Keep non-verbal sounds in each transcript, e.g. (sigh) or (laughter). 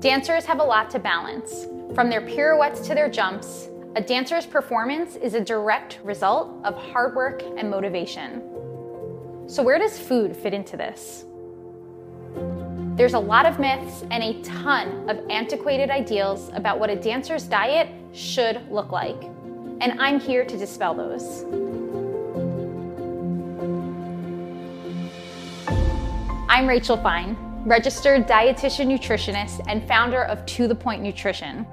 Dancers have a lot to balance. From their pirouettes to their jumps, a dancer's performance is a direct result of hard work and motivation. So, where does food fit into this? There's a lot of myths and a ton of antiquated ideals about what a dancer's diet should look like. And I'm here to dispel those. I'm Rachel Fine registered dietitian nutritionist and founder of To The Point Nutrition.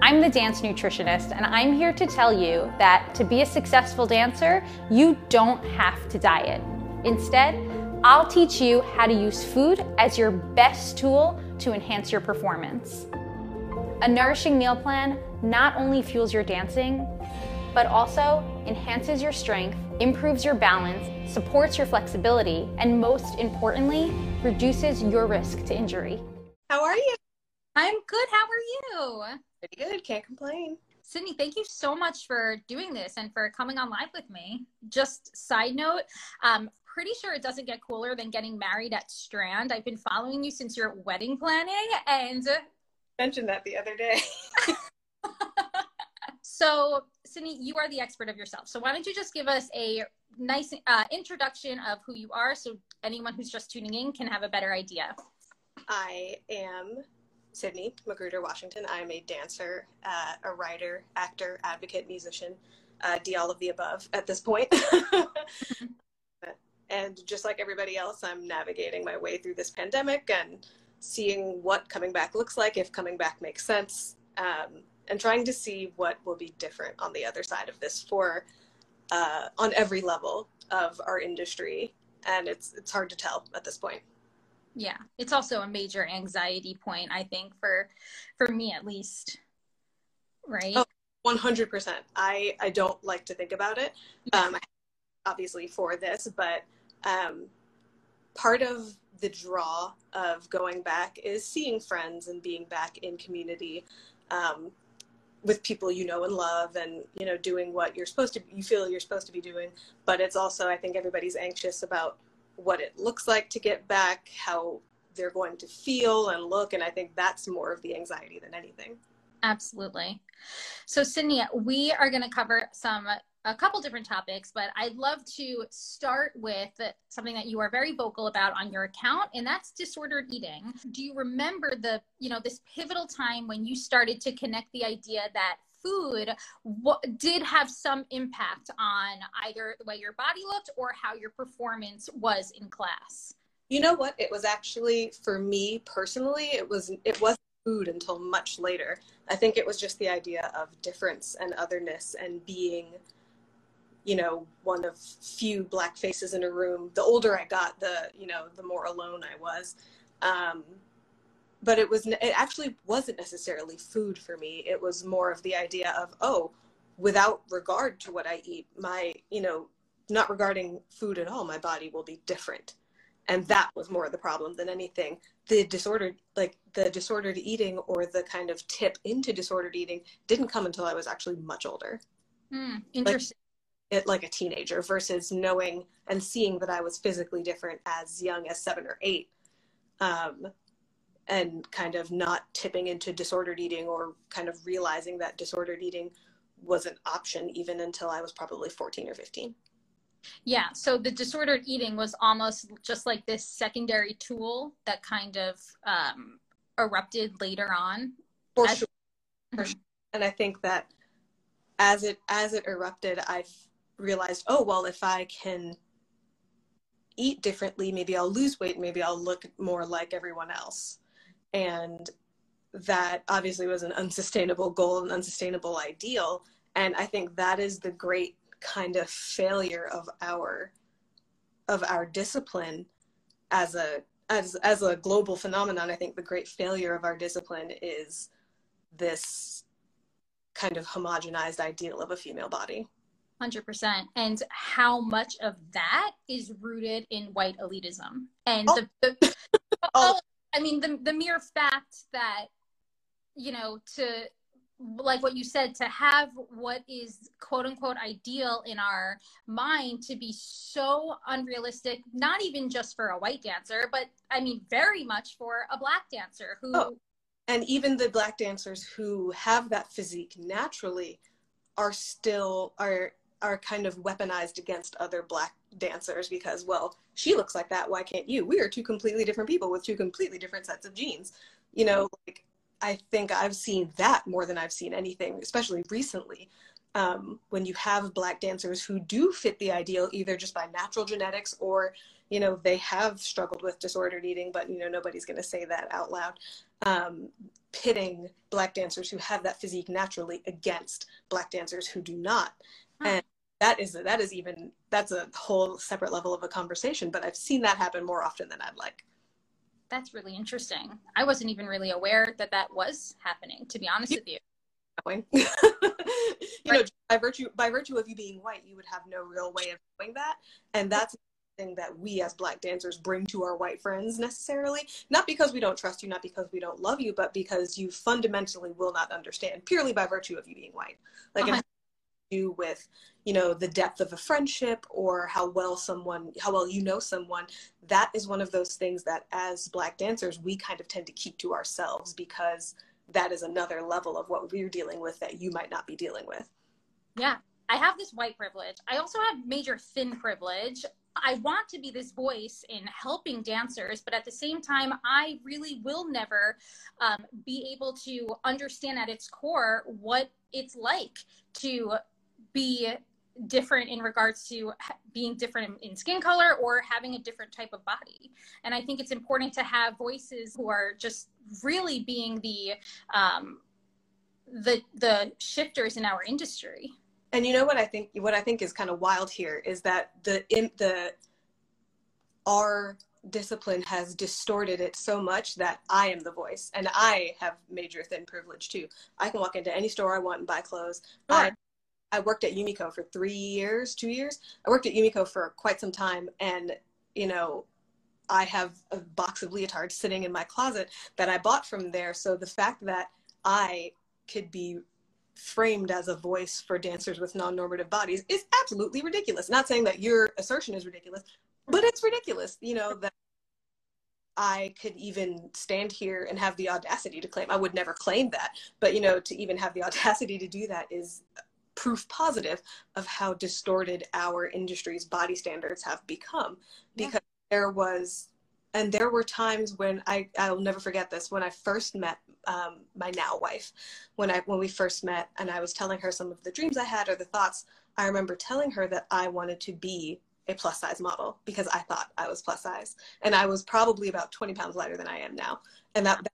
I'm the dance nutritionist, and I'm here to tell you that to be a successful dancer, you don't have to diet. Instead, I'll teach you how to use food as your best tool to enhance your performance. A nourishing meal plan not only fuels your dancing, but also enhances your strength, improves your balance, supports your flexibility, and most importantly, reduces your risk to injury. How are you? I'm good. How are you? Pretty good. Can't complain. Sydney, thank you so much for doing this and for coming on live with me. Just side note, um, pretty sure it doesn't get cooler than getting married at Strand. I've been following you since your wedding planning and mentioned that the other day. (laughs) so Sydney, you are the expert of yourself. So why don't you just give us a nice uh, introduction of who you are so anyone who's just tuning in can have a better idea. I am Sydney Magruder Washington. I'm a dancer, uh, a writer, actor, advocate, musician, uh, D all of the above at this point. (laughs) and just like everybody else, I'm navigating my way through this pandemic and seeing what coming back looks like, if coming back makes sense, um, and trying to see what will be different on the other side of this for uh, on every level of our industry, and it's it's hard to tell at this point. Yeah, it's also a major anxiety point, I think, for for me at least. Right. Oh, one hundred percent. I I don't like to think about it. Yeah. Um, obviously for this, but um, part of the draw of going back is seeing friends and being back in community. Um, with people you know and love and you know doing what you're supposed to you feel you're supposed to be doing. But it's also i think everybody's anxious about what it looks like to get back how they're going to feel and look. And i think that's more of the anxiety than anything. Absolutely. So sydney we are going to cover some a couple different topics, but I'd love to start with something that you are very vocal about on your account, and that's disordered eating. Do you remember the, you know, this pivotal time when you started to connect the idea that food did have some impact on either the way your body looked or how your performance was in class? You know what? It was actually for me personally, it was it wasn't food until much later. I think it was just the idea of difference and otherness and being you know one of few black faces in a room. The older i got the you know the more alone i was. Um, but it was it actually wasn't necessarily food for me. It was more of the idea of oh without regard to what i eat my you know not regarding food at all my body will be different. And that was more of the problem than anything. The disordered like the disordered eating or the kind of tip into disordered eating didn't come until i was actually much older. Mm, interesting it like a teenager versus knowing and seeing that I was physically different as young as seven or eight. Um, and kind of not tipping into disordered eating or kind of realizing that disordered eating was an option even until I was probably 14 or 15. Yeah, so the disordered eating was almost just like this secondary tool that kind of um, erupted later on. For, as- sure. For sure. And I think that as it as it erupted, I realized, oh, well, if I can eat differently, maybe I'll lose weight, maybe I'll look more like everyone else. And that obviously was an unsustainable goal, an unsustainable ideal. And I think that is the great kind of failure of our of our discipline as a as as a global phenomenon. I think the great failure of our discipline is this kind of homogenized ideal of a female body. 100% and how much of that is rooted in white elitism and oh. the, the (laughs) oh, i mean the, the mere fact that you know to like what you said to have what is quote unquote ideal in our mind to be so unrealistic not even just for a white dancer but i mean very much for a black dancer who oh. and even the black dancers who have that physique naturally are still are are kind of weaponized against other black dancers because well she looks like that. Why can't you? We are two completely different people with two completely different sets of genes. You know like i think i've seen that more than i've seen anything especially recently um, when you have black dancers who do fit the ideal either just by natural genetics or you know they have struggled with disordered eating but you know nobody's going to say that out loud. Um, pitting black dancers who have that physique naturally against black dancers who do not. And that is that is even that's a whole separate level of a conversation but i've seen that happen more often than i'd like. That's really interesting. I wasn't even really aware that that was happening to be honest with you. (laughs) You right. (laughs) know by virtue by virtue of you being white you would have no real way of doing that. And that's thing that we as black dancers bring to our white friends necessarily. Not because we don't trust you not because we don't love you but because you fundamentally will not understand purely by virtue of you being white. Like uh-huh. it has to do with you know the depth of a friendship or how well someone how well you know someone that is one of those things that as black dancers we kind of tend to keep to ourselves because that is another level of what we're dealing with that you might not be dealing with yeah I have this white privilege. I also have major thin privilege. I want to be this voice in helping dancers, but at the same time, I really will never um, be able to understand at its core what it's like to be different in regards to being different in skin color or having a different type of body. And I think it's important to have voices who are just really being the um, the the shifters in our industry and you know what I think what I think is kind of wild here is that the in the our discipline has distorted it so much that I am the voice and I have major thin privilege too. I can walk into any store I want and buy clothes. Sure. I I worked at Yumiko for 3 years, 2 years. I worked at Yumiko for quite some time and you know I have a box of leotards sitting in my closet that I bought from there so the fact that I could be framed as a voice for dancers with non-normative bodies is absolutely ridiculous. Not saying that your assertion is ridiculous, but it's ridiculous, you know, that I could even stand here and have the audacity to claim. I would never claim that, but you know, to even have the (laughs) audacity to do that is proof positive of how distorted our industry's body standards have become. Because yeah. there was and there were times when I I'll never forget this when I first met um, my now wife. When I when we first met and I was telling her some of the dreams I had or the thoughts I remember telling her that I wanted to be a plus size model because I thought I was plus size. And I was probably about 20 pounds lighter than I am now. And that, that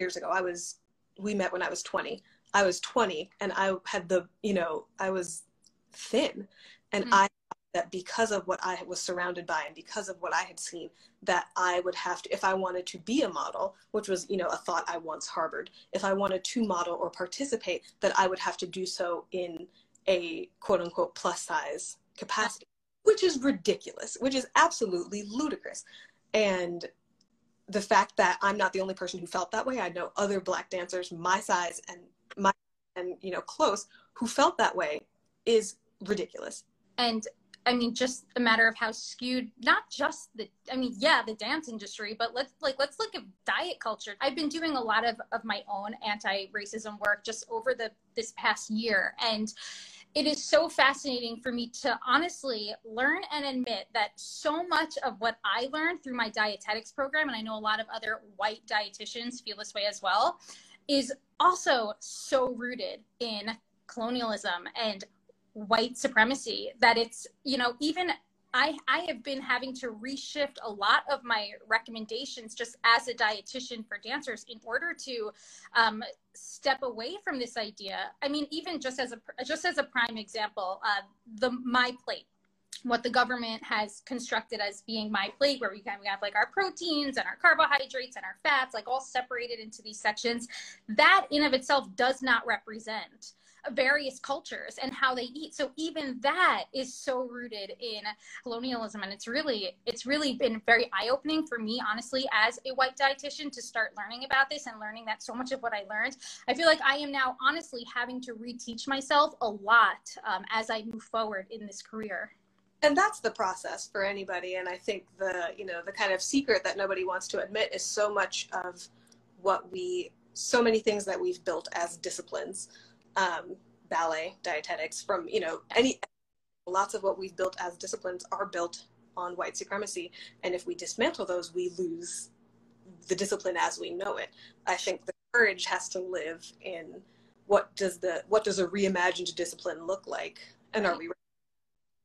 years ago. I was we met when I was 20 I was 20 and I had the you know I was thin and mm-hmm. I that because of what I was surrounded by and because of what I had seen, that I would have to, if I wanted to be a model, which was, you know, a thought I once harbored, if I wanted to model or participate, that I would have to do so in a quote unquote plus size capacity, which is ridiculous, which is absolutely ludicrous. And the fact that I'm not the only person who felt that way, I know other black dancers my size and my, and, you know, close who felt that way is ridiculous. And I mean, just a matter of how skewed, not just the, I mean, yeah, the dance industry, but let's like, let's look at diet culture. I've been doing a lot of, of my own anti-racism work just over the, this past year. And it is so fascinating for me to honestly learn and admit that so much of what I learned through my dietetics program, and I know a lot of other white dietitians feel this way as well, is also so rooted in colonialism and white supremacy that it's you know even I, I have been having to reshift a lot of my recommendations just as a dietitian for dancers in order to um, step away from this idea. I mean, even just as a just as a prime example, uh, the my plate, what the government has constructed as being my plate, where we kind of have like our proteins and our carbohydrates and our fats, like all separated into these sections. That in of itself does not represent various cultures and how they eat. So even that is so rooted in colonialism. And it's really, it's really been very eye-opening for me, honestly, as a white dietitian to start learning about this and learning that so much of what I learned, I feel like I am now honestly having to reteach myself a lot um, as I move forward in this career and that's the process for anybody and i think the you know the kind of secret that nobody wants to admit is so much of what we so many things that we've built as disciplines, um, ballet, dietetics, from you know any lots of what we've built as disciplines are built on white supremacy, and if we dismantle those, we lose the discipline as we know it. I think the courage has to live in what does the what does a reimagined discipline look like, and are we?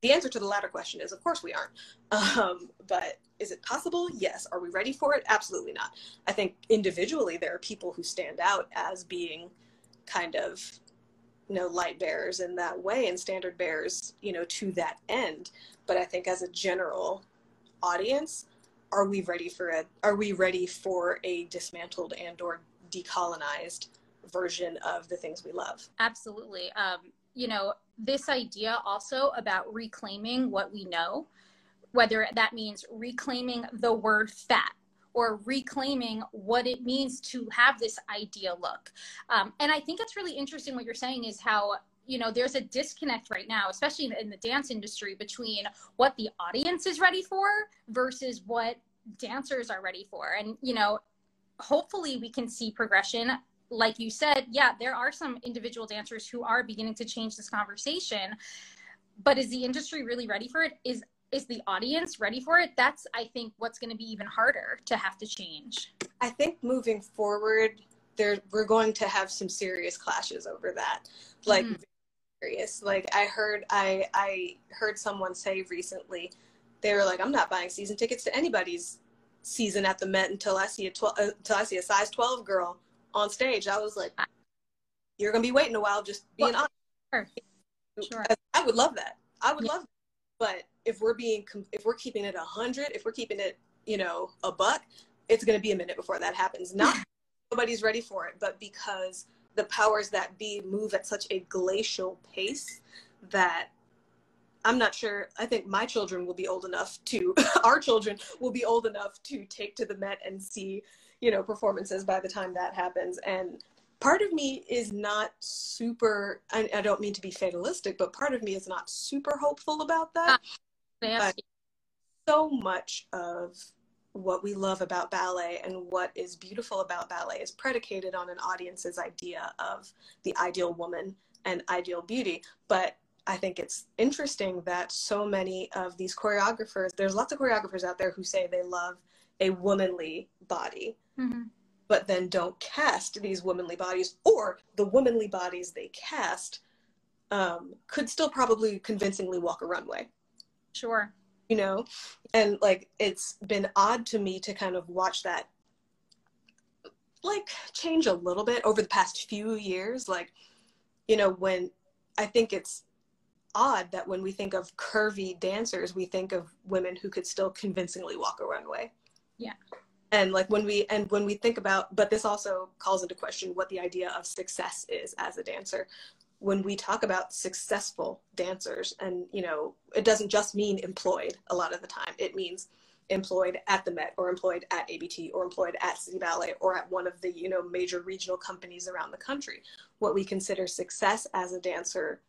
The answer to the latter question is, of course, we aren't. Um, but is it possible? Yes. Are we ready for it? Absolutely not. I think individually there are people who stand out as being kind of you know light bearers in that way and standard bearers you know to that end but i think as a general audience are we ready for a are we ready for a dismantled and or decolonized version of the things we love absolutely um, you know this idea also about reclaiming what we know whether that means reclaiming the word fat or reclaiming what it means to have this idea look. Um, and I think it's really interesting what you're saying is how you know there's a disconnect right now especially in the dance industry between what the audience is ready for versus what dancers are ready for and you know hopefully we can see progression like you said yeah there are some individual dancers who are beginning to change this conversation but is the industry really ready for it is is the audience ready for it? That's, I think, what's going to be even harder to have to change. I think moving forward, there we're going to have some serious clashes over that. Like, mm-hmm. serious. Like I heard, I I heard someone say recently, they were like, "I'm not buying season tickets to anybody's season at the Met until I see a twelve, uh, until I see a size twelve girl on stage." I was like, "You're gonna be waiting a while, just being well, honest." Sure. sure. I would love that. I would yeah. love, that. but if we're being if we're keeping it a hundred, if we're keeping it, you know, a buck, it's going to be a minute before that happens. Not (laughs) nobody's ready for it, but because the powers that be move at such a glacial pace that I'm not sure. I think my children will be old enough to, (laughs) our children will be old enough to take to the Met and see, you know, performances by the time that happens. And part of me is not super, I, I don't mean to be fatalistic, but part of me is not super hopeful about that. Uh, so much of what we love about ballet and what is beautiful about ballet is predicated on an audience's idea of the ideal woman and ideal beauty. But I think it's interesting that so many of these choreographers, there's lots of choreographers out there who say they love a womanly body, mm-hmm. but then don't cast these womanly bodies, or the womanly bodies they cast um, could still probably convincingly walk a runway. Sure. You know, and like it's been odd to me to kind of watch that like change a little bit over the past few years. Like, you know, when I think it's odd that when we think of curvy dancers, we think of women who could still convincingly walk a runway. Yeah. And like when we and when we think about, but this also calls into question what the idea of success is as a dancer. When we talk about successful dancers and you know it doesn't just mean employed a lot of the time. It means employed at the met or employed at abt or employed at city ballet or at one of the you know major regional companies around the country. What we consider success as a dancer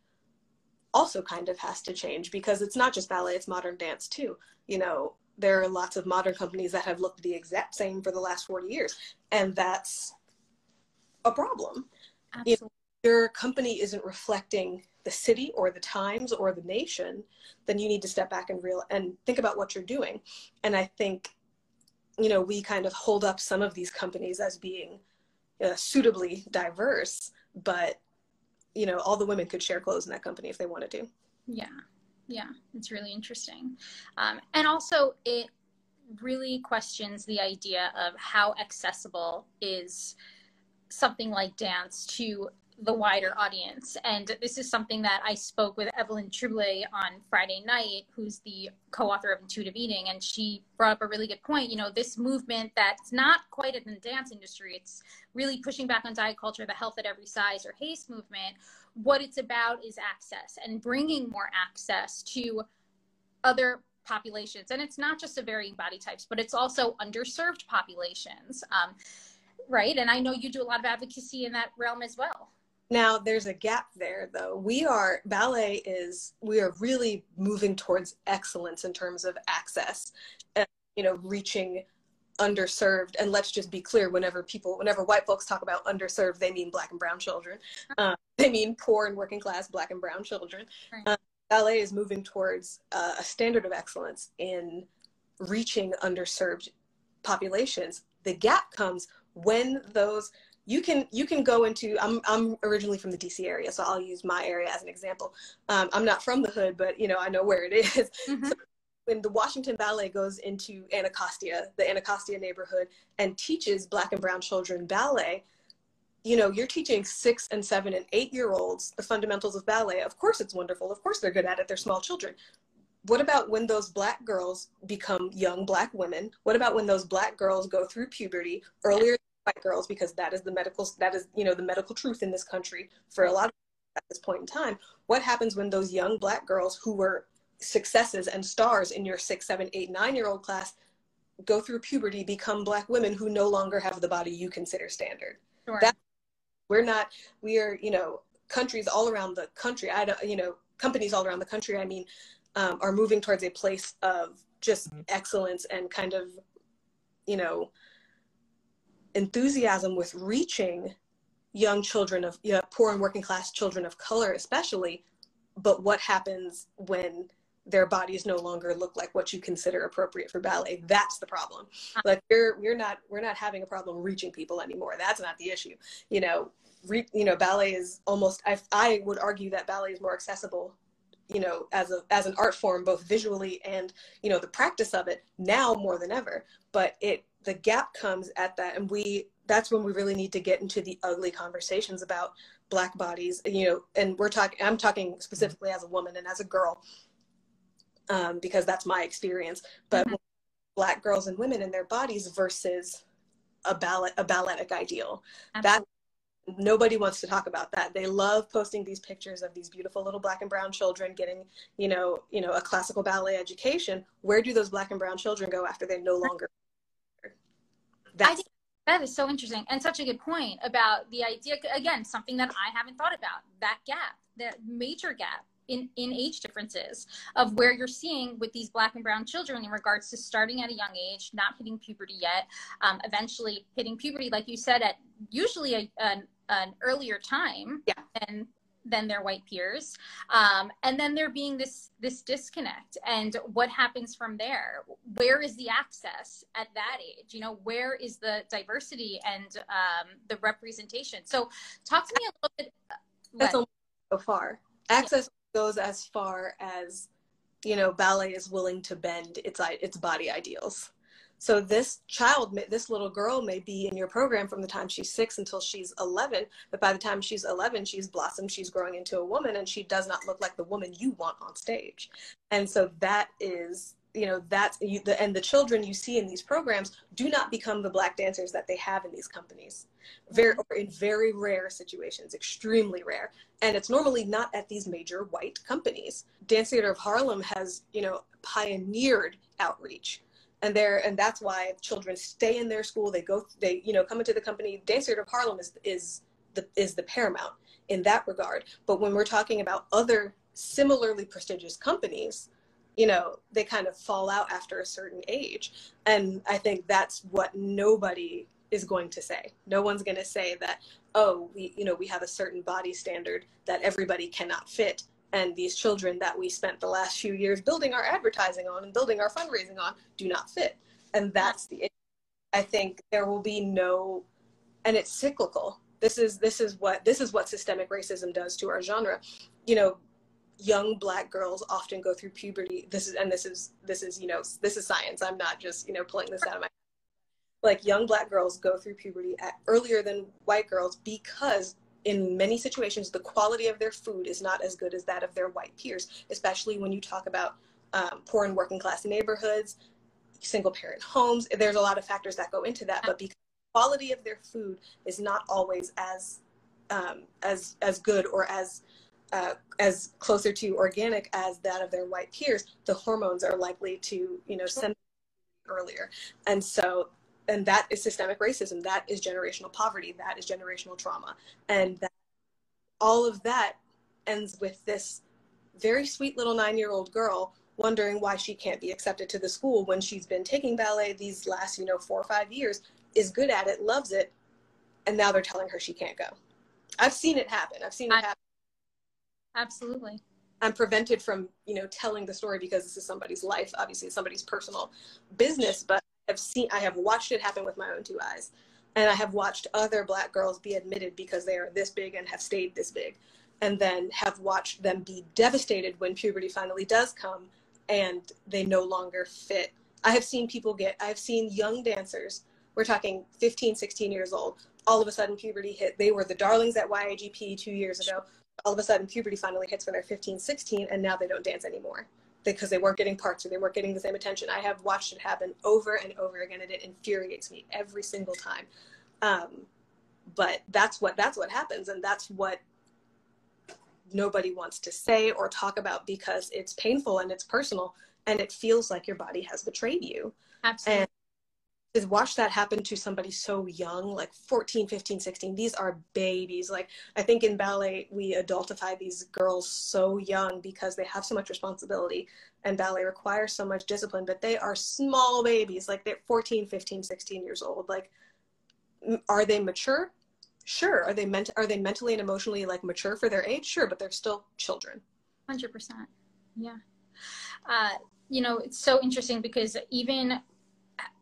also kind of has to change because it's not just ballet it's modern dance too. You know there are lots of modern companies that have looked the exact same for the last 40 years and that's a problem Absolutely. Know, your company isn't reflecting the city or the times or the nation, then you need to step back and real and think about what you're doing. And I think, you know, we kind of hold up some of these companies as being uh, suitably diverse, but you know, all the women could share clothes in that company if they wanted to. Yeah, yeah, it's really interesting, um, and also it really questions the idea of how accessible is something like dance to the wider audience. And this is something that I spoke with Evelyn Tribole on Friday night, who's the co-author of Intuitive Eating, and she brought up a really good point. You know, this movement that's not quite in the dance industry, it's really pushing back on diet culture, the health at every size or HAES movement. What it's about is access and bringing more access to other populations. And it's not just of varying body types, but it's also underserved populations. Um, right? And I know you do a lot of advocacy in that realm as well. Now there's a gap there though. We are ballet is we are really moving towards excellence in terms of access and you know reaching underserved and let's just be clear whenever people whenever white folks talk about underserved they mean black and brown children uh, they mean poor and working class black and brown children right. uh, ballet is moving towards uh, a standard of excellence in reaching underserved populations the gap comes when those you can you can go into I'm I'm originally from the DC area, so I'll use my area as an example. Um, I'm not from the hood, but you know I know where it is. Mm-hmm. So when the Washington Ballet goes into Anacostia, the Anacostia neighborhood, and teaches Black and Brown children ballet, you know you're teaching six and seven and eight year olds the fundamentals of ballet. Of course, it's wonderful. Of course, they're good at it. They're small children. What about when those black girls become young black women? What about when those black girls go through puberty earlier than white girls because that is the medical that is you know the medical truth in this country for a lot of at this point in time what happens when those young black girls who were successes and stars in your six seven eight nine year old class go through puberty become black women who no longer have the body you consider standard sure. that we're not we are you know countries all around the country i don't you know companies all around the country i mean um, are moving towards a place of just mm-hmm. excellence and kind of you know enthusiasm with reaching young children of you know, poor and working class children of color especially but what happens when their bodies no longer look like what you consider appropriate for ballet. That's the problem. Ah. Like we're we're not we're not having a problem reaching people anymore. That's not the issue. You know re, you know ballet is almost I, I would argue that ballet is more accessible you know as a as an art form both visually and you know the practice of it now more than ever. But it the gap comes at that and we that's when we really need to get into the ugly conversations about black bodies you know and we're talking i'm talking specifically as a woman and as a girl um, because that's my experience but mm-hmm. black girls and women in their bodies versus a ballet a balletic ideal. Absolutely. that nobody wants to talk about that. They love posting these pictures of these beautiful little black and brown children getting you know you know a classical ballet education. Where do those black and brown children go after they're no longer that's I think that is so interesting and such a good point about the idea again something that i haven't thought about that gap that major gap in, in age differences of where you're seeing with these black and brown children in regards to starting at a young age, not hitting puberty yet, um, eventually hitting puberty, like you said, at usually a, an, an earlier time yeah. than than their white peers. Um, and then there being this this disconnect and what happens from there. Where is the access at that age? You know where is the diversity and um, the representation? So talk to me a little bit uh, that's only so far. Access. Goes as far as you know ballet is willing to bend its its body ideals so this child, this little girl may be in your program from the time she's six until she's 11, but by the time she's 11, she's blossomed, she's growing into a woman, and she does not look like the woman you want on stage. And so that is, you know, that's, you, the, and the children you see in these programs do not become the black dancers that they have in these companies. Very, or in very rare situations, extremely rare. And it's normally not at these major white companies. Dance Theater of Harlem has, you know, pioneered outreach and there and that's why children stay in their school they go they you know come into the company dance theater of harlem is is the is the paramount in that regard but when we're talking about other similarly prestigious companies you know they kind of fall out after a certain age. And i think that's what nobody is going to say. No one's going to say that oh we you know we have a certain body standard that everybody cannot fit. And these children that we spent the last few years building our advertising on and building our fundraising on do not fit. And that's the i think there will be no and it's cyclical. This is this is what this is what systemic racism does to our genre. You know young black girls often go through puberty. This is and this is this is you know this is science. I'm not just you know pulling this out of my like young black girls go through puberty at, earlier than white girls because in many situations, the quality of their food is not as good as that of their white peers, especially when you talk about um, poor and working class neighborhoods, single parent homes. There's a lot of factors that go into that, but because the quality of their food is not always as um, as as good or as uh, as closer to organic as that of their white peers, the hormones are likely to you know send earlier, and so and that is systemic racism that is generational poverty that is generational trauma and that all of that ends with this very sweet little nine year old girl wondering why she can't be accepted to the school when she's been taking ballet these last, you know, four or five years, is good at it, loves it, and now they're telling her she can't go. I've seen it happen. I've seen it happen. Absolutely. I'm prevented from, you know, telling the story because this is somebody's life, obviously it's somebody's personal business, but I've seen I have watched it happen with my own two eyes. And I have watched other black girls be admitted because they are this big and have stayed this big. And then have watched them be devastated when puberty finally does come and they no longer fit. I have seen people get, I've seen young dancers, we're talking 15, 16 years old, all of a sudden puberty hit. They were the darlings at YAGP two years ago. All of a sudden puberty finally hits when they're 15, 16, and now they don't dance anymore because they weren't getting parts or they weren't getting the same attention. I have watched it happen over and over again, and it infuriates me every single time. Um, but that's what that's what happens, and that's what nobody wants to say or talk about because it's painful and it's personal, and it feels like your body has betrayed you. Absolutely. And to watch that happen to somebody so young like 14 15 16 these are babies. Like i think in ballet we adultify these girls so young because they have so much responsibility and ballet requires so much discipline but they are small babies. Like they're 14 15 16 years old. Like are they mature? Sure. Are they meant are they mentally and emotionally like mature for their age? Sure but they're still children. 100% yeah. Uh, you know it's so interesting because even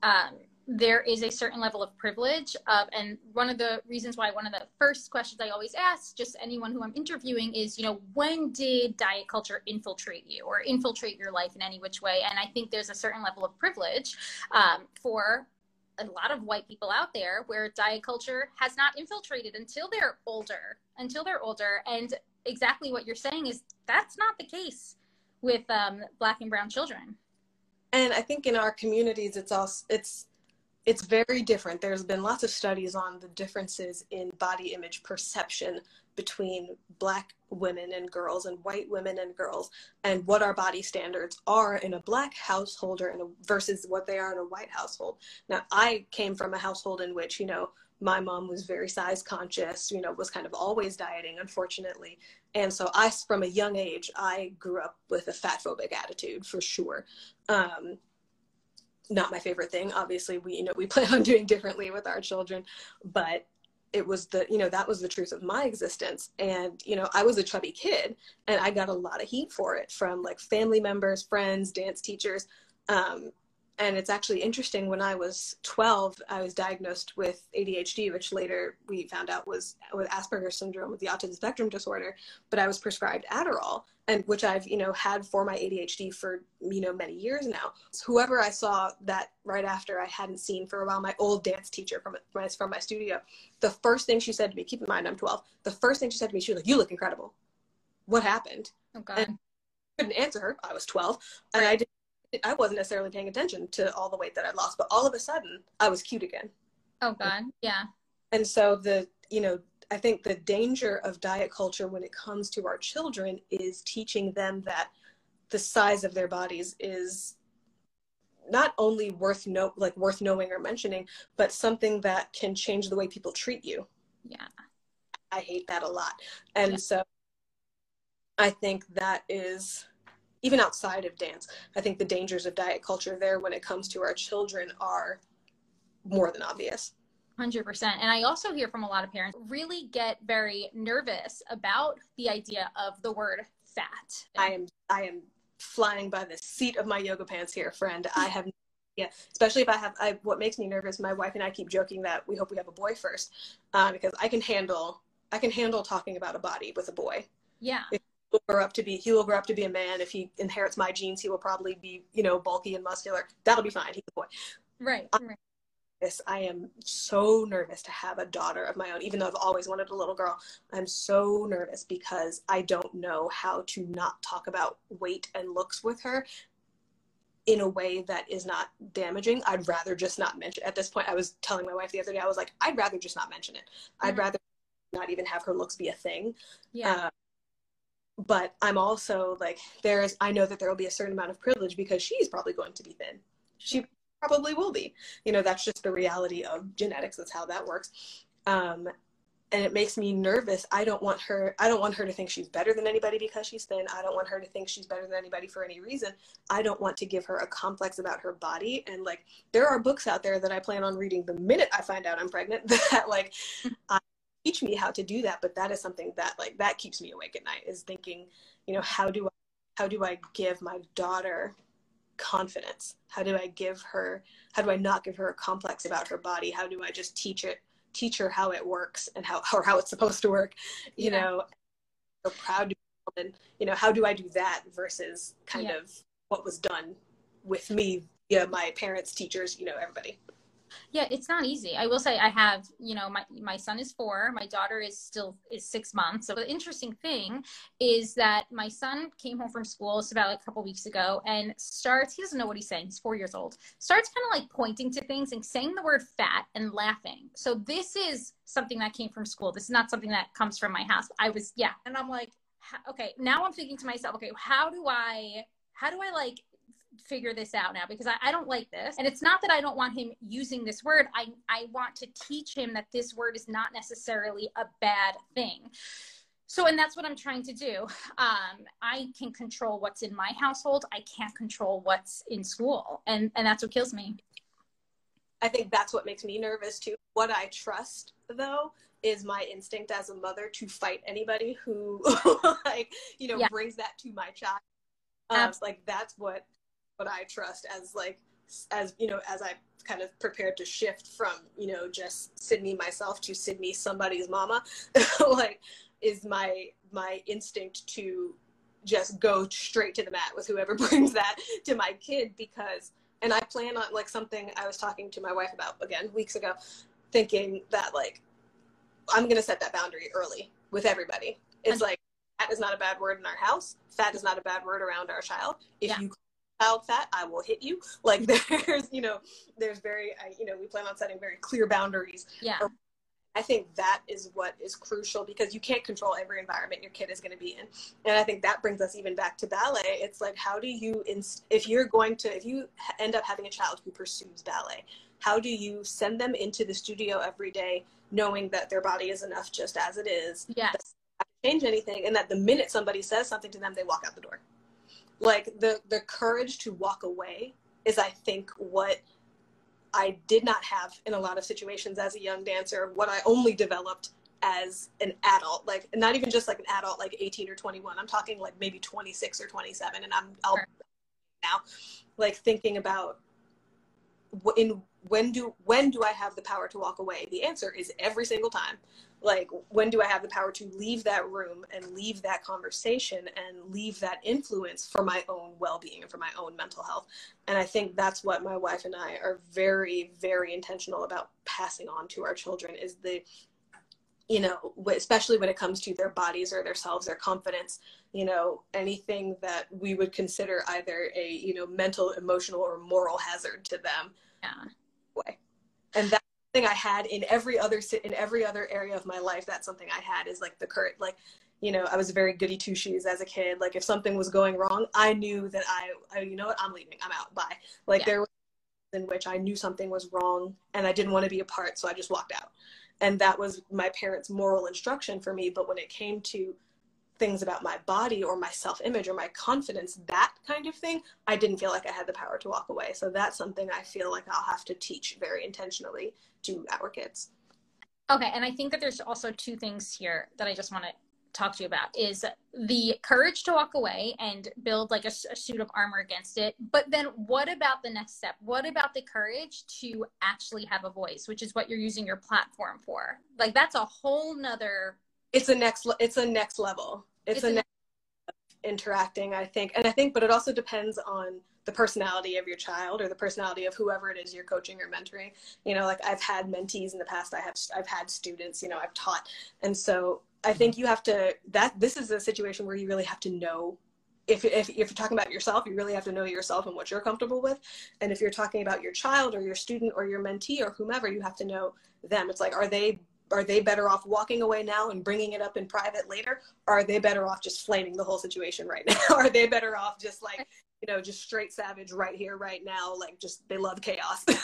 um, there is a certain level of privilege uh, and one of the reasons why one of the first questions i always ask just anyone who i'm interviewing is you know when did diet culture infiltrate you or infiltrate your life in any which way? And i think there's a certain level of privilege um, for a lot of white people out there where diet culture has not infiltrated until they're older until they're older. And exactly what you're saying is that's not the case with um, black and brown children. And i think in our communities it's also it's it's very different. There's been lots of studies on the differences in body image perception between black women and girls and white women and girls and what our body standards are in a black household or in a, versus what they are in a white household. Now, I came from a household in which, you know, my mom was very size conscious, you know, was kind of always dieting, unfortunately. And so I, from a young age, I grew up with a fat phobic attitude for sure. Um, not my favorite thing. Obviously, we you know we (laughs) plan on doing differently with our children, but it was the you know that was the truth of my existence and you know i was a chubby kid and i got a lot of heat for it from like family members friends dance teachers um, and it's actually interesting when i was 12 i was diagnosed with adhd which later we found out was with asperger's syndrome with the autism spectrum disorder. But i was prescribed adderall and which i've you know had for my adhd for you know many years now. So whoever i saw that right after i hadn't seen for a while. My old dance teacher from my, from my studio the first thing she said to me keep in mind i'm 12 the first thing she said to me she was like you look incredible. What happened? Oh god and I couldn't answer her. I was 12 and i didn't I wasn't necessarily paying attention to all the weight that I'd lost, but all of a sudden I was cute again. Oh God, yeah. And so the, you know, I think the danger of diet culture when it comes to our children is teaching them that the size of their bodies is not only worth know like worth knowing or mentioning, but something that can change the way people treat you. Yeah. I hate that a lot. And yeah. so I think that is even outside of dance, I think the dangers of diet culture there when it comes to our children are more than obvious. 100%. And I also hear from a lot of parents really get very nervous about the idea of the word fat. I am I am flying by the seat of my yoga pants here, friend. I have yeah, especially if I have I, what makes me nervous. My wife and I keep joking that we hope we have a boy first, uh, because I can handle I can handle talking about a body with a boy. Yeah. If will grow up to be he will grow up to be a man if he inherits my genes he will probably be you know bulky and muscular that'll be fine he's a boy right, right. I am so nervous to have a daughter of my own, even though I've always wanted a little girl. I'm so nervous because I don't know how to not talk about weight and looks with her in a way that is not damaging. I'd rather just not mention. At this point, I was telling my wife the other day, I was like, I'd rather just not mention it. Mm-hmm. I'd rather not even have her looks be a thing. Yeah. Uh, but I'm also like there is I know that there will be a certain amount of privilege because she's probably going to be thin. She probably will be. You know, that's just the reality of genetics. That's how that works. Um, and it makes me nervous i don't want her i don't want her to think she's better than anybody because she's thin i don't want her to think she's better than anybody for any reason i don't want to give her a complex about her body and like there are books out there that i plan on reading the minute i find out i'm pregnant (laughs) that like teach me how to do that but that is something that like that keeps me awake at night is thinking you know how do i how do i give my daughter confidence how do i give her how do i not give her a complex about her body how do i just teach it teach her how it works and how or how it's supposed to work you yeah. know so proud to be woman you know how do i do that versus kind yeah. of what was done with me via my parents teachers you know everybody yeah it's not easy. I will say i have you know my my son is four my daughter is still is six months. So the interesting thing is that my son came home from school it's about a couple weeks ago and starts he doesn't know what he's saying he's four years old starts kind of like pointing to things and saying the word fat and laughing. So this is something that came from school. This is not something that comes from my house. I was yeah. And i'm like okay now i'm thinking to myself okay how do i how do i like figure this out now because I, I, don't like this. And it's not that I don't want him using this word. I, I want to teach him that this word is not necessarily a bad thing. So, and that's what I'm trying to do. Um, I can control what's in my household. I can't control what's in school. And, and that's what kills me. I think that's what makes me nervous too. What I trust though is my instinct as a mother to fight anybody who (laughs) like, you know, yeah. brings that to my child. Um, like that's what what I trust as like as you know as I kind of prepared to shift from you know just Sydney myself to Sydney somebody's mama (laughs) like is my my instinct to just go straight to the mat with whoever (laughs) brings that to my kid because and I plan on like something I was talking to my wife about again weeks ago thinking that like I'm going to set that boundary early with everybody. It's like fat is not a bad word in our house. Fat is not a bad word around our child. If yeah. you child fat, I will hit you. (laughs) Like there's, you know, there's very, you know, we plan on setting very clear boundaries. Yeah. I think that is what is crucial because you can't control every environment your kid is going to be in. And I think that brings us even back to ballet. It's like, how do you, inst- if you're going to, if you end up having a child who pursues ballet, how do you send them into the studio every day knowing that their body is enough just as it is? Yes. Change anything, and that the minute somebody says something to them, they walk out the door like the the courage to walk away is i think what i did not have in a lot of situations as a young dancer what i only developed as an adult like not even just like an adult like 18 or 21 i'm talking like maybe 26 or 27 and i'm i'll now like thinking about in when do when do i have the power to walk away? The answer is every single time like when do i have the power to leave that room and leave that conversation and leave that influence for my own well-being and for my own mental health? And i think that's what my wife and i are very very intentional about passing on to our children is the you know especially when it comes to their bodies or their selves their confidence you know anything that we would consider either a you know mental emotional or moral hazard to them. Yeah. Way and that thing I had in every other in every other area of my life. That's something I had is like the current like you know I was very goody two shoes as a kid. Like if something was going wrong, I knew that I, I you know what I'm leaving. I'm out. Bye. Like yeah. there was in which I knew something was wrong and I didn't want to be a part, so I just walked out. And that was my parents' moral instruction for me. But when it came to things about my body or my self image or my confidence, that kind of thing, I didn't feel like I had the power to walk away. So that's something I feel like I'll have to teach very intentionally to our kids. Okay. And I think that there's also two things here that I just want to talk to you about is the courage to walk away and build like a, a, suit of armor against it but then what about the next step what about the courage to actually have a voice which is what you're using your platform for like that's a whole nother it's a next it's a next level. It's, it's a, a next interacting i think. And i think but it also depends on the personality of your child or the personality of whoever it is you're coaching or mentoring. You know like i've had mentees in the past. I have i've had students you know i've taught. And so i think mm-hmm. you have to that this is a situation where you really have to know if, if, if you're talking about yourself, you really have to know yourself and what you're comfortable with. And if you're talking about your child or your student or your mentee or whomever, you have to know them. It's like, are they are they better off walking away now and bringing it up in private later? Or are they better off just flaming the whole situation right now? (laughs) Are they better off just like you know just straight savage right here right now? Like just they love chaos. (laughs)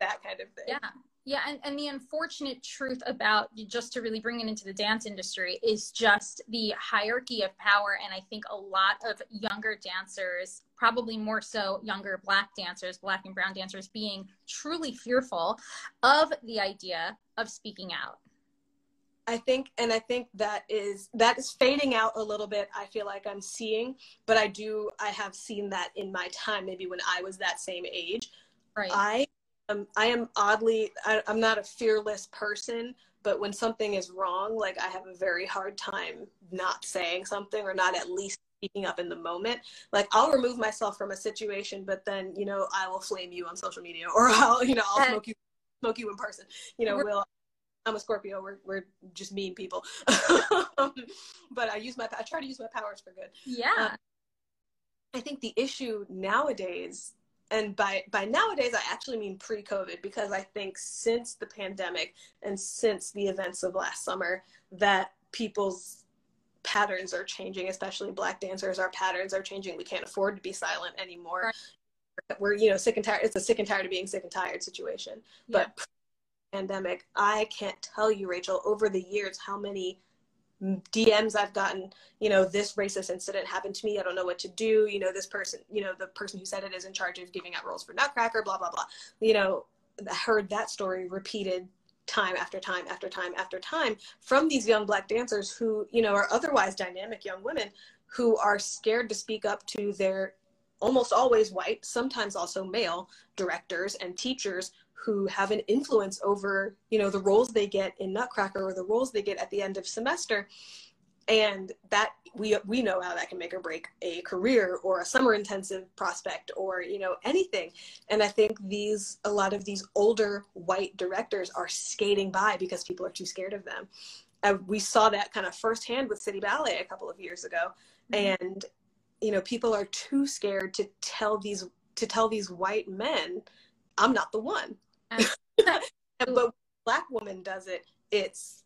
That kind of thing. Yeah. Yeah, and, and the unfortunate truth about just to really bring it into the dance industry is just the hierarchy of power. And I think a lot of younger dancers, probably more so younger black dancers, black and brown dancers, being truly fearful of the idea of speaking out. I think, and I think that is that is fading out a little bit. I feel like I'm seeing, but I do, I have seen that in my time, maybe when I was that same age. Right. I um, I am oddly, I, I'm not a fearless person, but when something is wrong, like I have a very hard time not saying something or not at least speaking up in the moment. Like I'll remove myself from a situation, but then, you know, I will flame you on social media or (laughs) I'll, you know, I'll smoke you, smoke you in person. You know, we'll, I'm a Scorpio. We're, we're just mean people. (laughs) but I use my, I try to use my powers for good. Yeah. Um, I think the issue nowadays and by by nowadays i actually mean pre-covid because i think since the pandemic and since the events of last summer that people's patterns are changing especially black dancers our patterns are changing we can't afford to be silent anymore right. we're you know sick and tired it's a sick and tired of being sick and tired situation yeah. but pandemic i can't tell you rachel over the years how many DMs I've gotten, you know, this racist incident happened to me. I don't know what to do. You know, this person, you know, the person who said it is in charge of giving out roles for Nutcracker, blah, blah, blah. You know, I heard that story repeated time after time after time after time from these young black dancers who, you know, are otherwise dynamic young women who are scared to speak up to their almost always white, sometimes also male directors and teachers who have an influence over you know the roles they get in nutcracker or the roles they get at the end of semester and that we we know how that can make or break a career or a summer intensive prospect or you know anything. And i think these a lot of these older white directors are skating by because people are too scared of them. Uh, we saw that kind of firsthand with city ballet a couple of years ago. Mm-hmm. and you know people are too scared to tell these to tell these white men i'm not the one. (laughs) But black woman does it, it's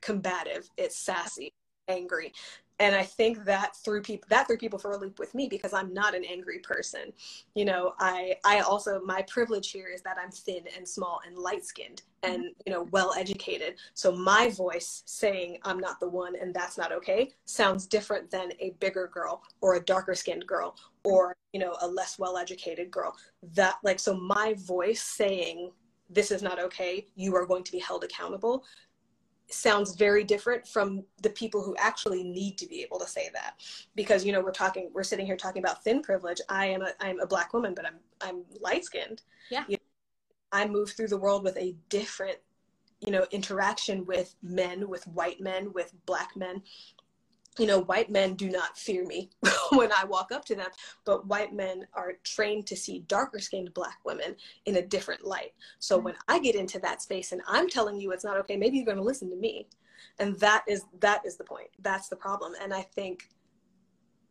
combative, it's sassy, angry. And I think that threw people that threw people for a loop with me because I'm not an angry person. You know, I I also my privilege here is that I'm thin and small and light skinned and mm-hmm. you know well educated. So my voice saying I'm not the one and that's not okay sounds different than a bigger girl or a darker skinned girl or you know a less well educated girl. That like so my voice saying this is not okay you are going to be held accountable sounds very different from the people who actually need to be able to say that. Because you know we're talking we're sitting here talking about thin privilege. I am a i'm a black woman but i'm i'm light skinned yeah. You know, i move through the world with a different you know interaction with men with white men with black men you know, white men do not fear me (laughs) when I walk up to them, but white men are trained to see darker skinned black women in a different light. So mm-hmm. when I get into that space and I'm telling you it's not okay, maybe you're going to listen to me. And that is that is the point. That's the problem. And I think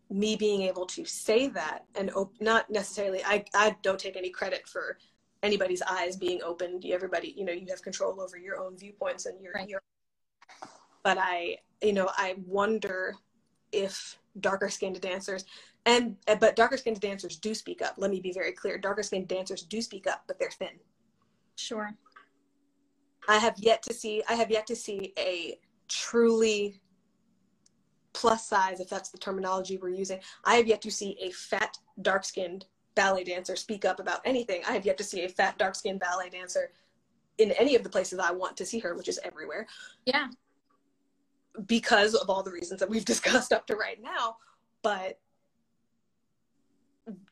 me being able to say that and op- not necessarily I, I don't take any credit for anybody's eyes being opened everybody you know you have control over your own viewpoints and your, right. your but I, you know, I wonder if darker skinned dancers and but darker skinned dancers do speak up. Let me be very clear. Darker skinned dancers do speak up, but they're thin. Sure. I have yet to see I have yet to see a truly plus size, if that's the terminology we're using. I have yet to see a fat, dark skinned ballet dancer speak up about anything. I have yet to see a fat, dark skinned ballet dancer in any of the places I want to see her, which is everywhere. Yeah because of all the reasons that we've (laughs) discussed up to right now. But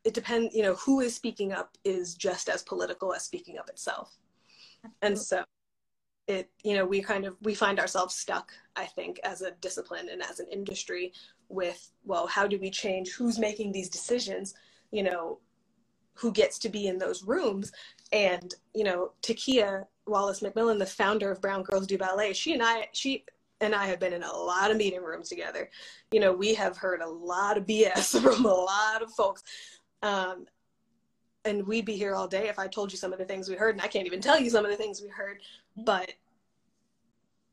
it depends, you know, who is speaking up is just as political as speaking up itself. And so it, you know, we kind of, we find ourselves stuck, I think, as a discipline and as an industry with, well, how do we change who's making these decisions? You know, who gets to be in those rooms. And, you know, TaKiyah Wallace McMillan, the founder of Brown Girls Do Ballet, she and I, she and I have been in a lot of meeting rooms together. You know, we have heard a lot of BS (laughs) from a lot of folks. Um, and we'd be here all day if I told you some of the things we heard, and I can't even tell you some of the things we heard. But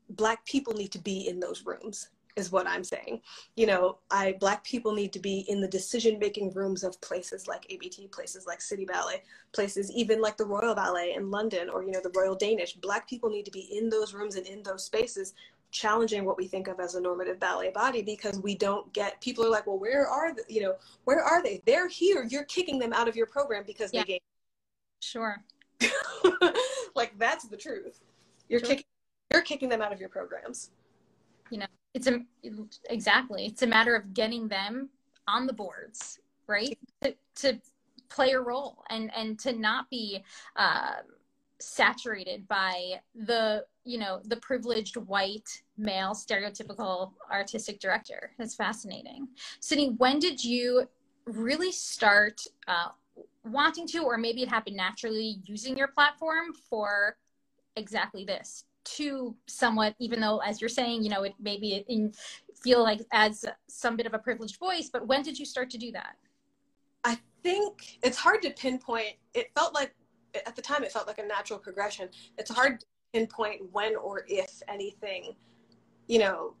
Black people need to be in those rooms. is what I'm saying. You know, I black people need to be in the decision making rooms of places like ABT, places like City Ballet, places even like the Royal Ballet in London or you know the Royal Danish. Black people need to be in those rooms and in those spaces challenging what we think of as a normative ballet body because we don't get people are like well where are the you know where are they? They're here. You're kicking them out of your program because yeah. they gain sure. (laughs) Like that's the truth. You're sure. kicking you're kicking them out of your programs. You know it's a exactly. It's a matter of getting them on the boards right? To, to play a role and and to not be uh, saturated by the you know the privileged white male stereotypical artistic director. That's fascinating. Sydney when did you really start uh, wanting to or maybe it happened naturally using your platform for exactly this? To somewhat even though as you're saying you know it maybe in, feel like as some bit of a privileged voice but when did you start to do that? I think it's hard to pinpoint. It felt like at the time it felt like a natural progression it's hard to pinpoint when or if anything you know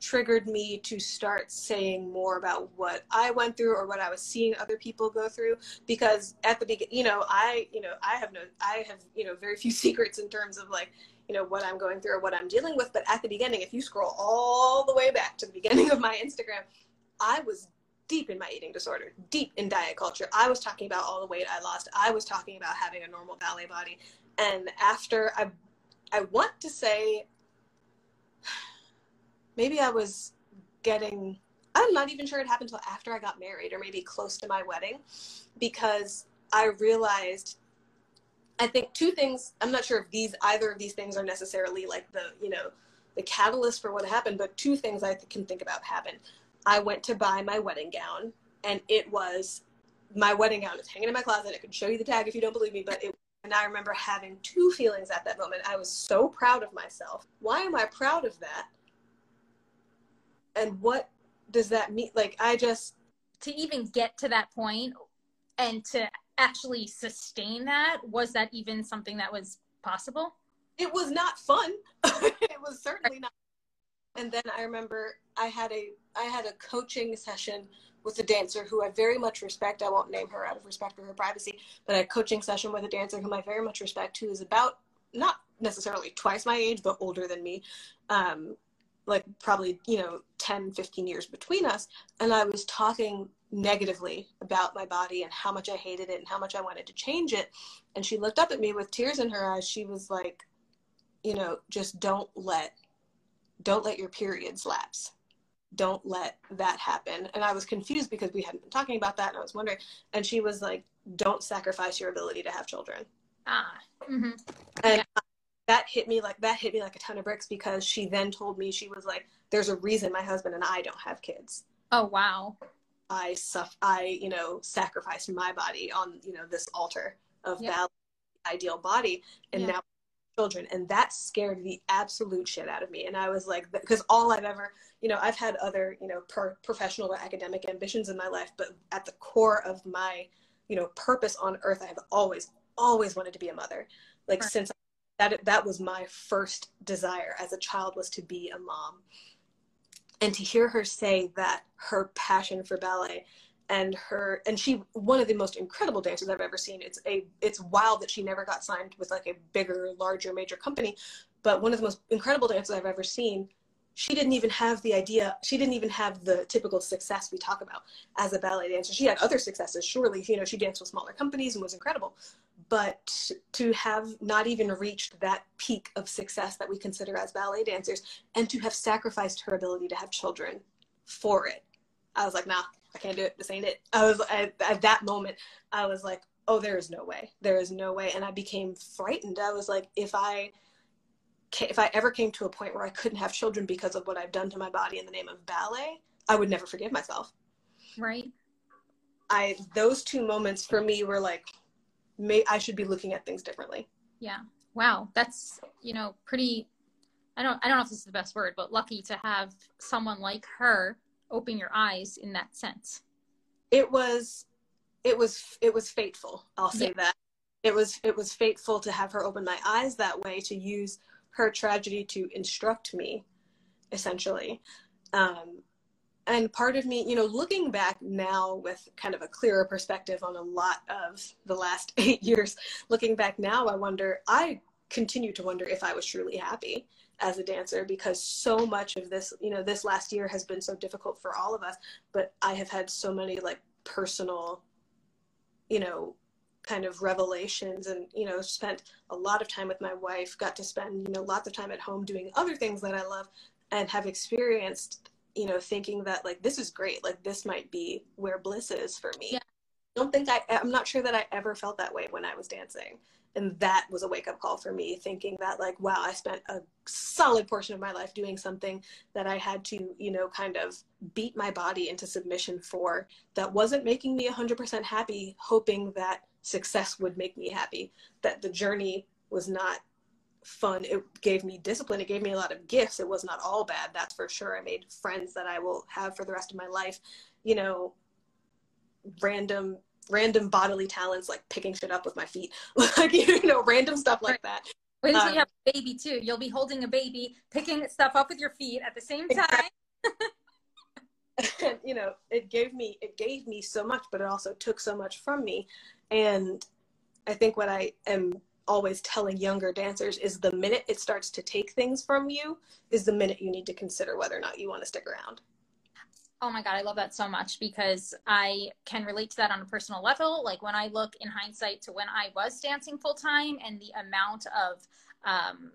triggered me to start saying more about what I went through or what I was seeing other people go through because at the beginning you know I you know I have no I have you know very (laughs) few secrets in terms of like you know what I'm going through or what I'm dealing with. But at the beginning, if you scroll all the way back to the beginning of my Instagram, I was deep in my eating disorder, deep in diet culture. I was talking about all the weight I lost. I was talking about having a normal ballet body. And after I I want to say (sighs) maybe I was getting I'm not even sure it happened until after I got married or maybe close to my wedding because I realized I think two things. I'm not sure if these either of these things are necessarily like the you know the catalyst for what happened, but two things I can think about happened. I went to buy my wedding gown, and it was my wedding gown is hanging in my closet. I can show you the tag if you don't believe me, but it. And I remember having two feelings at that moment. I was so proud of myself. Why am I proud of that? And what does that mean? Like I just to even get to that point and to actually sustain that was that even something that was possible it was not fun (laughs) it was certainly not and then i remember i had a i had a coaching session with a dancer who i very much respect i won't name her out of respect for her privacy but a coaching session with a dancer whom i very much respect who is about not necessarily twice my age but older than me um, like probably you know 10 15 years between us and i was talking negatively about my body and how much I hated it and how much I wanted to change it. And she looked up at me with tears in her eyes. She was like, you know, just don't let don't let your periods lapse. Don't let that happen. And I was confused because we hadn't been talking about that and I was wondering and she was like, don't sacrifice your ability to have children. Ah. Mm-hmm. And yeah. that hit me like that hit me like a ton of bricks because she then told me she was like there's a reason my husband and I don't have kids. Oh wow. I suff- I you know sacrificed my body on you know this altar of yep. ballet ideal body and yeah. now children and that scared the absolute shit out of me. And I was like because all I've ever you know I've had other you know per- professional or academic ambitions in my life but at the core of my you know purpose on earth I have always always wanted to be a mother. Like right. since that that was my first desire as a child was to be a mom. And to hear her say that her passion for ballet and her and she one of the most incredible dancers I've ever seen. It's a it's wild that she never got signed with like a bigger, larger, major company, but one of the most incredible dancers I've ever seen. She didn't even have the idea. She didn't even have the typical success we talk about as a ballet dancer. She had other successes, surely. You know, she danced with smaller companies and was incredible but to have not even reached that peak of success that we consider as ballet dancers and to have sacrificed her ability to have children for it i was like nah i can't do it. This ain't it. I was at, at that moment i was like oh there is no way. There is no way. And i became frightened. I was like if i if i ever came to a point where i couldn't have children because of what i've done to my body in the name of ballet i would never forgive myself. Right. I those two moments for me were like may I should be looking at things differently. Yeah. Wow. That's, you know, pretty I don't I don't know if this is the best word, but lucky to have someone like her open your eyes in that sense. It was it was it was fateful. I'll say yeah. that. It was it was fateful to have her open my eyes that way to use her tragedy to instruct me essentially. Um, and part of me, you know, looking back now with kind of a clearer perspective on a lot of the last (laughs) eight years, looking back now, I wonder, I continue to wonder if I was truly happy as a dancer because so much of this, you know, this last year has been so difficult for all of us, but I have had so many like personal, you know, kind of revelations and, you know, spent a lot of time with my wife, got to spend, you know, lots of time at home doing other things that I love and have experienced you know thinking that like this is great like this might be where bliss is for me yeah. I don't think i i'm not sure that i ever felt that way when i was dancing and that was a wake up call for me thinking that like wow i spent a solid portion of my life doing something that i had to you know kind of beat my body into submission for that wasn't making me 100% happy hoping that success would make me happy that the journey was not fun. It gave me discipline. It gave me a lot of gifts. It was not all bad, that's for sure. I made friends that I will have for the rest of my life. You know, random random bodily talents like picking shit up with my feet, (laughs) like you know, random stuff like that. Wait until um, you have a baby too. You'll be holding a baby, picking stuff up with your feet at the same time. and, (laughs) you know, it gave me it gave me so much, but it also took so much from me. And I think what I am always telling younger dancers is the minute it starts to take things from you is the minute you need to consider whether or not you want to stick around. Oh my God, I love that so much because I can relate to that on a personal level. Like when I look in hindsight to when I was dancing full time and the amount of um,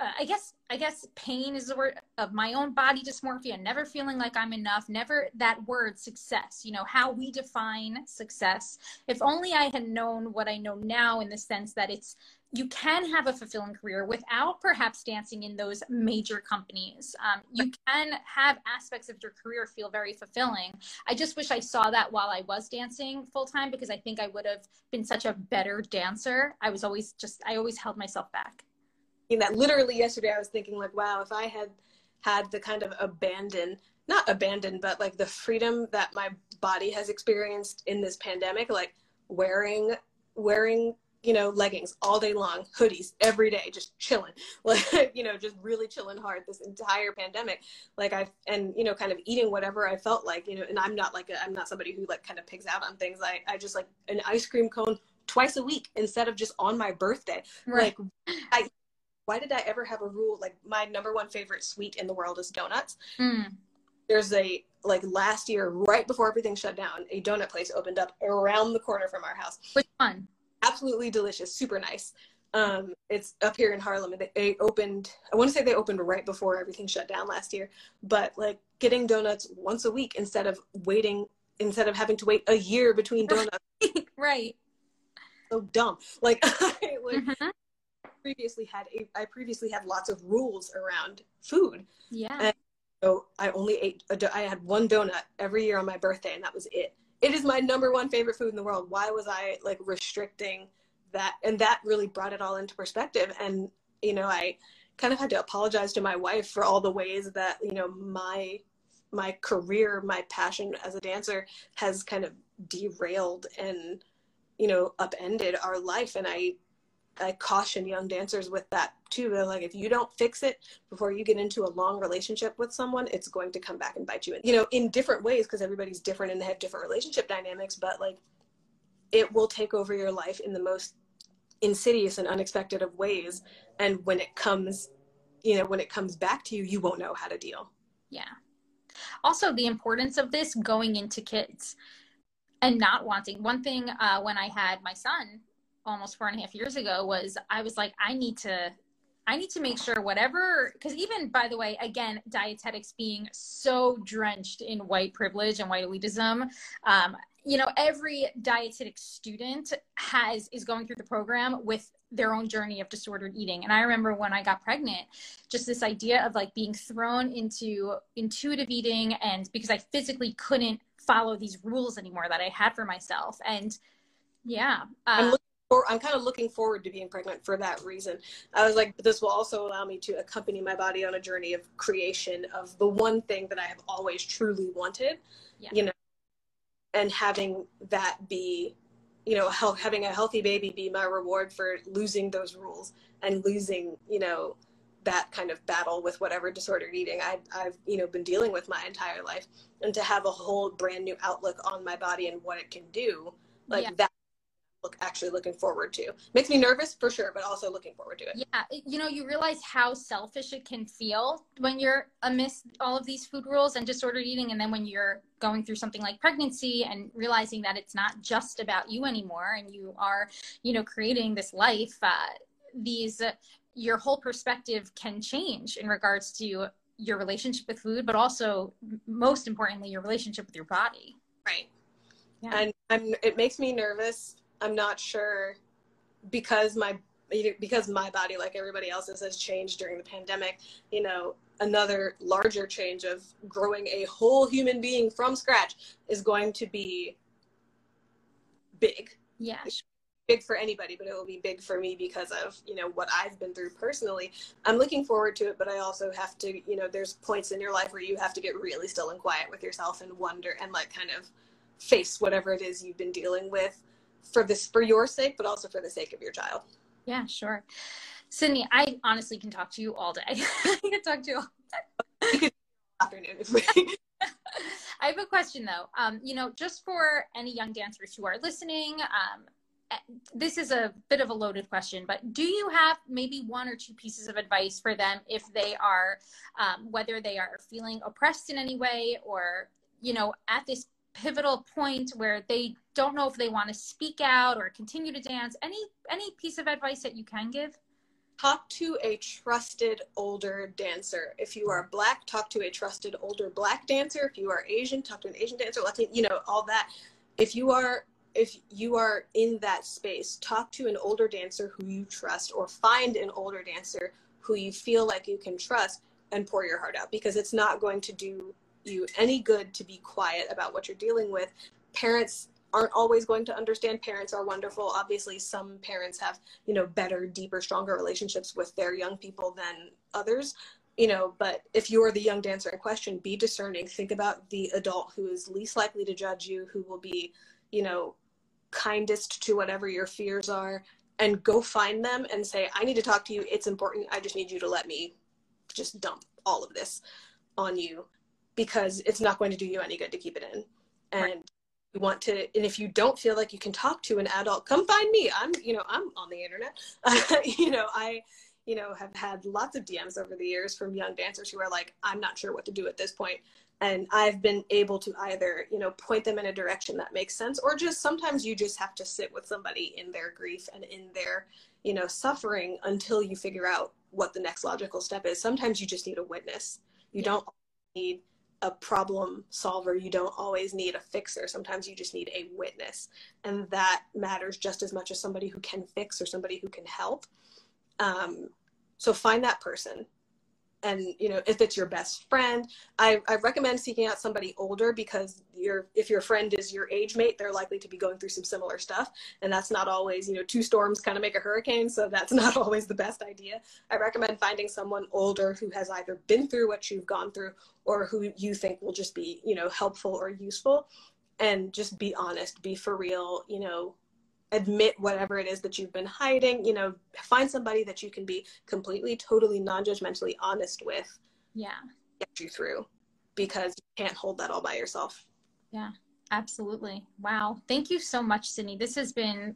uh, I guess I guess pain is the word of my own body dysmorphia, never feeling like I'm enough, never that word success, you know, how we define success. If only I had known what I know now in the sense that it's you can have a fulfilling career without perhaps dancing in those major companies. Um, you can have aspects of your career feel very fulfilling. I just wish I saw that while I was dancing full time because I think I would have been such a better dancer. I was always just, I always held myself back You that literally yesterday I was thinking like, wow, if I had had the kind of abandon, not abandon, but like the freedom that my body has experienced in this pandemic, like wearing, wearing, you know, leggings all day long, hoodies every day, just chilling, (laughs) like, you know, just really chilling hard this entire pandemic. Like I, and, you know, kind of eating whatever I felt like, you know, and I'm not like, i am not somebody who like kind of pigs out on things. I, I just like an ice cream cone twice a week instead of just on my birthday. Right. Like I why did I ever have a rule? Like my number one favorite sweet in the world is donuts. Mm. There's a like last year, right before everything shut down, a donut place opened up around the corner from our house. Which one? Absolutely delicious, super nice. Um, it's up here in Harlem. They, they opened. I want to say they opened right before everything shut down last year. But like getting donuts once a week instead of waiting, instead of having to wait a year between donuts. (laughs) (laughs) right. So dumb. Like, (laughs) I, like mm-hmm previously had a, I previously had lots of rules around food. Yeah. And so I only ate a do- I had one donut every year on my birthday and that was it. It is my number one favorite food in the world. Why was I like restricting that? And that really brought it all into perspective. And you know, I kind of had to apologize to my wife for all the ways that you know my my career, my passion as a dancer has kind of derailed and you know upended our life and i I caution young dancers with that too. They're like, if you don't fix it before you get into a long relationship with someone, it's going to come back and bite you. And you know, in different ways because everybody's different and they have different relationship dynamics. But like, it will take over your life in the most insidious and unexpected of ways. And when it comes, you know, when it comes back to you, you won't know how to deal. Yeah. Also, the importance of this going into kids and not wanting. One thing uh, when I had my son, almost four and a half years ago was I was like, I need to I need to make sure whatever, because even by the way, again, dietetics being so drenched in white privilege and white elitism, um, you know, every dietetic student has is going through the program with their own journey of disordered eating. And I remember when I got pregnant, just this idea of like being thrown into intuitive eating, and because I physically couldn't follow these rules anymore that I had for myself, and yeah. Uh, for, I'm kind of looking forward to being pregnant for that reason. I was like, this will also allow me to accompany my body on a journey of creation of the one thing that I have always truly wanted, yeah. you know, and having that be, you know, having a healthy baby be my reward for losing those rules and losing, you know, that kind of battle with whatever disordered eating I, I've you know been dealing with my entire life, and to have a whole brand new outlook on my body and what it can do, like yeah. that look actually looking forward to. Makes me nervous for sure, but also looking forward to it. Yeah, you know, you realize how selfish it can feel when you're amidst all of these food rules and disordered eating, and then when you're going through something like pregnancy and realizing that it's not just about you anymore, and you are, you know, creating this life. Uh, these, uh, your whole perspective can change in regards to your relationship with food, but also most importantly, your relationship with your body. Right. Yeah. And I'm, it makes me nervous I'm not sure because my because my body like everybody else's has changed during the pandemic you know another larger change of growing a whole human being from scratch is going to be big. Yeah big for anybody but it will be big for me because of you know what i've been through personally. I'm looking forward to it but i also have to you know there's points in your life where you have to get really still and quiet with yourself and wonder and like kind of face whatever it is you've been dealing with for this for your sake, but also for the sake of your child. Yeah, sure. Sydney, I honestly can talk to you all day. (laughs) I can talk to you all day. afternoon (laughs) I have a question though. Um, you know, just for any young dancers who are listening, um, eh, this is a bit of a loaded question, but do you have maybe one or two pieces of advice for them if they are, um, whether they are feeling oppressed in any way or, you know, at this pivotal point where they don't know if they want to speak out or continue to dance any any piece of advice that you can give? Talk to a trusted older dancer. If you are black talk to a trusted older black dancer. If you are asian talk to an asian dancer latin you know all that. If you are if you are in that space talk to an older dancer who you trust or find an older dancer who you feel like you can trust and pour your heart out because it's not going to do you any good to be quiet about what you're dealing with. Parents aren't always going to understand. Parents are wonderful. Obviously, some parents have, you know, better, deeper, stronger relationships with their young people than others. You know, but if you're the young dancer in question, be discerning. Think about the adult who is least likely to judge you, who will be, you know, kindest to whatever your fears are, and go find them and say, I need to talk to you. It's important. I just need you to let me just dump all of this on you because it's not going to do you any good to keep it in. And right. You want to, and if you don't feel like you can talk to an adult, come find me. I'm, you know, I'm on the internet. (laughs) you know, I, you know, have had lots of DMs over the years from young dancers who are like, I'm not sure what to do at this. And I've been able to either, you know, point them in a direction that makes sense, or just sometimes you just have to sit with somebody in their grief and in their, you know, suffering until you figure out what the next logical step is. Sometimes you just need a witness. You yeah. don't need a problem solver. You don't always need a fixer. Sometimes you just need a witness. And that matters just as much as somebody who can fix or somebody who can help. Um, so find that person and you know if it's your best friend. I, I recommend seeking out somebody older because your if your friend is your age mate they're likely to be going through some similar stuff. And that's not always you know two storms kind of make a hurricane so that's (laughs) not always the best idea. I recommend finding someone older who has either been through what you've gone through or who you think will just be you know helpful or useful. And just be honest be for real you know admit whatever it is that you've been hiding you know find somebody that you can be completely totally non-judgmentally honest with. Yeah. Get you through because you can't hold that all by yourself. Yeah absolutely. Wow. Thank you so much sydney. This has been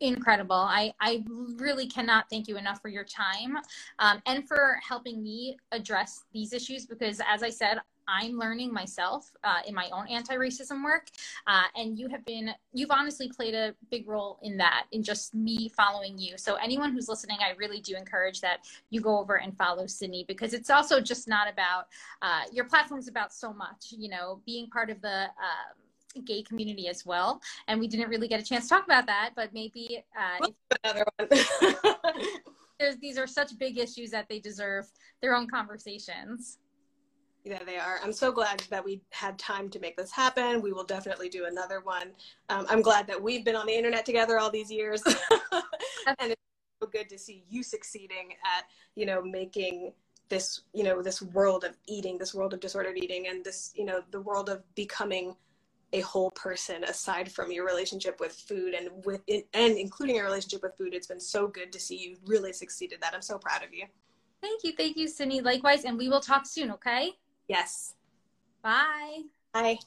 incredible. I i really cannot thank you enough for your time um, and for helping me address these issues because as i said I'm learning myself uh, in my own anti-racism work, uh, and you have been you've honestly played a big role in that in just me following you. So anyone who's listening, I really do encourage that you go over and follow Sydney because it's also just not about uh, your platform's about so much. You know, being part of the um, gay community as well. And we didn't really get a chance to talk about that, but maybe uh, another one. (laughs) these are such big issues that they deserve their own conversations. Yeah, they are. I'm so glad that we had time to make this happen. We will definitely do another one. Um, I'm glad that we've been on the internet together all these years. (laughs) and it's so good to see you succeeding at, you know, making this, you know, this world of eating, this world of disordered eating, and this, you know, the world of becoming a whole person aside from your relationship with food and with and including your relationship with food. It's been so good to see you really succeed succeeded that. I'm so proud of you. Thank you. Thank you, Sydney. Likewise. And we will talk soon, okay? Yes. Bye. Bye.